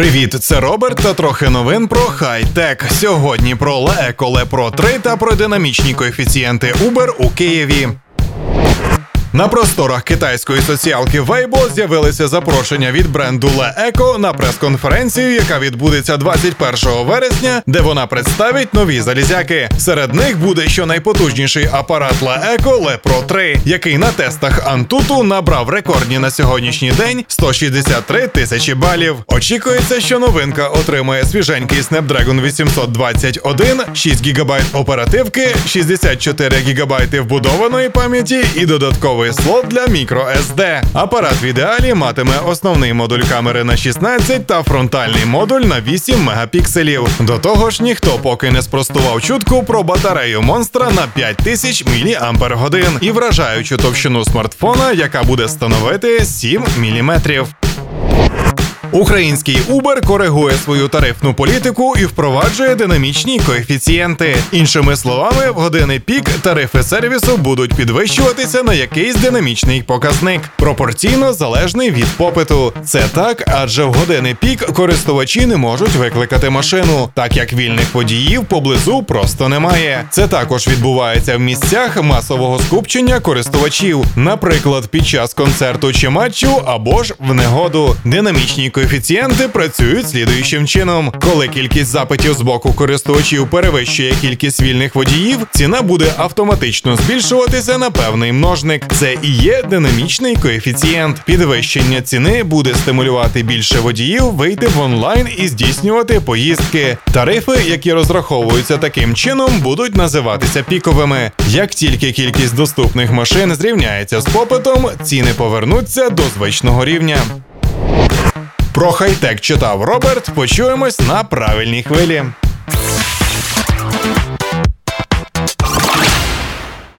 Привіт, це Роберт та трохи новин про хай-тек. Сьогодні про Лееколе про 3 та про динамічні коефіцієнти Uber у Києві. На просторах китайської соціалки Weibo з'явилися запрошення від бренду Le Eco на прес-конференцію, яка відбудеться 21 вересня, де вона представить нові залізяки. Серед них буде щонайпотужніший апарат Le Eco Le Pro 3, який на тестах Antutu набрав рекордні на сьогоднішній день 163 тисячі балів. Очікується, що новинка отримає свіженький Snapdragon 821, 6 ГБ оперативки, 64 ГБ вбудованої пам'яті і додатковий слот для microSD. Апарат в ідеалі матиме основний модуль камери на 16 та фронтальний модуль на 8 мегапікселів. До того ж, ніхто поки не спростував чутку про батарею монстра на 5000 мАч і вражаючу товщину смартфона, яка буде становити 7 мм. Український Uber коригує свою тарифну політику і впроваджує динамічні коефіцієнти. Іншими словами, в години пік тарифи сервісу будуть підвищуватися на якийсь динамічний показник, пропорційно залежний від попиту. Це так, адже в години пік користувачі не можуть викликати машину, так як вільних водіїв поблизу просто немає. Це також відбувається в місцях масового скупчення користувачів, наприклад, під час концерту чи матчу або ж в негоду. Динамічні коефіцієнти працюють слідуючим чином. Коли кількість запитів з боку користувачів перевищує кількість вільних водіїв, ціна буде автоматично збільшуватися на певний множник. Це і є динамічний коефіцієнт. Підвищення ціни буде стимулювати більше водіїв вийти в онлайн і здійснювати поїздки. Тарифи, які розраховуються таким чином, будуть називатися піковими. Як тільки кількість доступних машин зрівняється з попитом, ціни повернуться до звичного рівня. Про хай-тек читав Роберт. Почуємось на правильній хвилі.